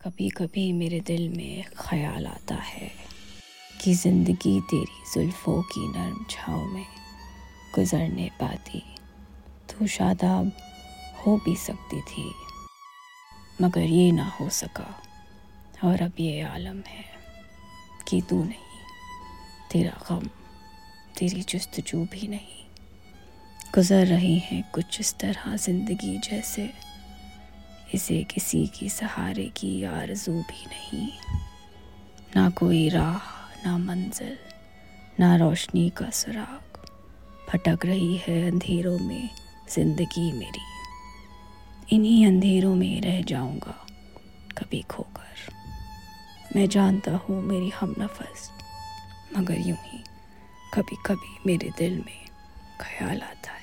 कभी कभी मेरे दिल में ख्याल आता है कि ज़िंदगी तेरी जुल्फ़ों की नरम छाँव में गुज़रने पाती। तू शादाब हो भी सकती थी, मगर ये ना हो सका। और अब ये आलम है कि तू नहीं, तेरा गम, तेरी जस्तजू भी नहीं। गुज़र रही हैं कुछ इस तरह ज़िंदगी जैसे इसे किसी की सहारे की आरज़ू भी नहीं। ना कोई राह, ना मंजिल, ना रोशनी का सुराग भटक रही है अंधेरों में ज़िंदगी मेरी। इन्हीं अंधेरों में रह जाऊँगा कभी खोकर। मैं जानता हूँ मेरी हम नफस, मगर यूँ ही कभी कभी मेरे दिल में ख्याल आता है।